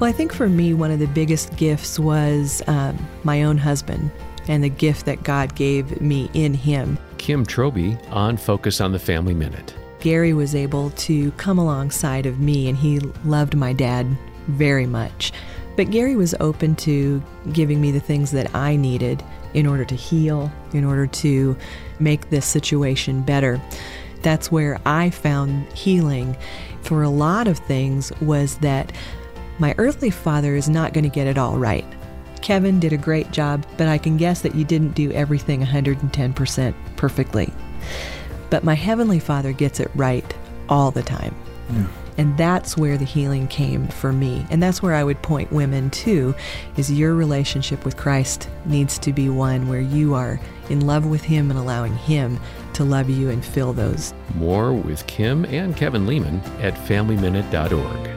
Well, I think for me, one of the biggest gifts was um, my own husband and the gift that God gave me in him. Kim Trobee on Focus on the Family Minute. Gary was able to come alongside of me, and he loved my dad very much. But Gary was open to giving me the things that I needed in order to heal, in order to make this situation better. That's where I found healing for a lot of things was that my earthly father is not going to get it all right. Kevin did a great job, but I can guess that you didn't do everything 110% perfectly. But my heavenly father gets it right all the time. Yeah. And that's where the healing came for me. And that's where I would point women to is your relationship with Christ needs to be one where you are in love with him and allowing him to love you and fill those. More with Kim and Kevin Leman at familyminute.org.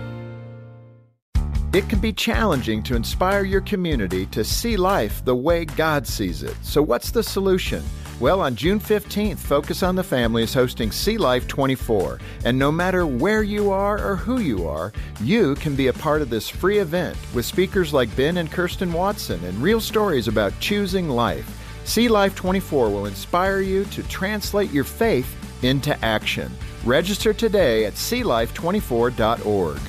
It can be challenging to inspire your community to see life the way God sees it. So, what's the solution? Well, on June 15th, Focus on the Family is hosting See Life 24. And no matter where you are or who you are, you can be a part of this free event with speakers like Ben and Kirsten Watson and real stories about choosing life. See Life 24 will inspire you to translate your faith into action. Register today at seelife24.org.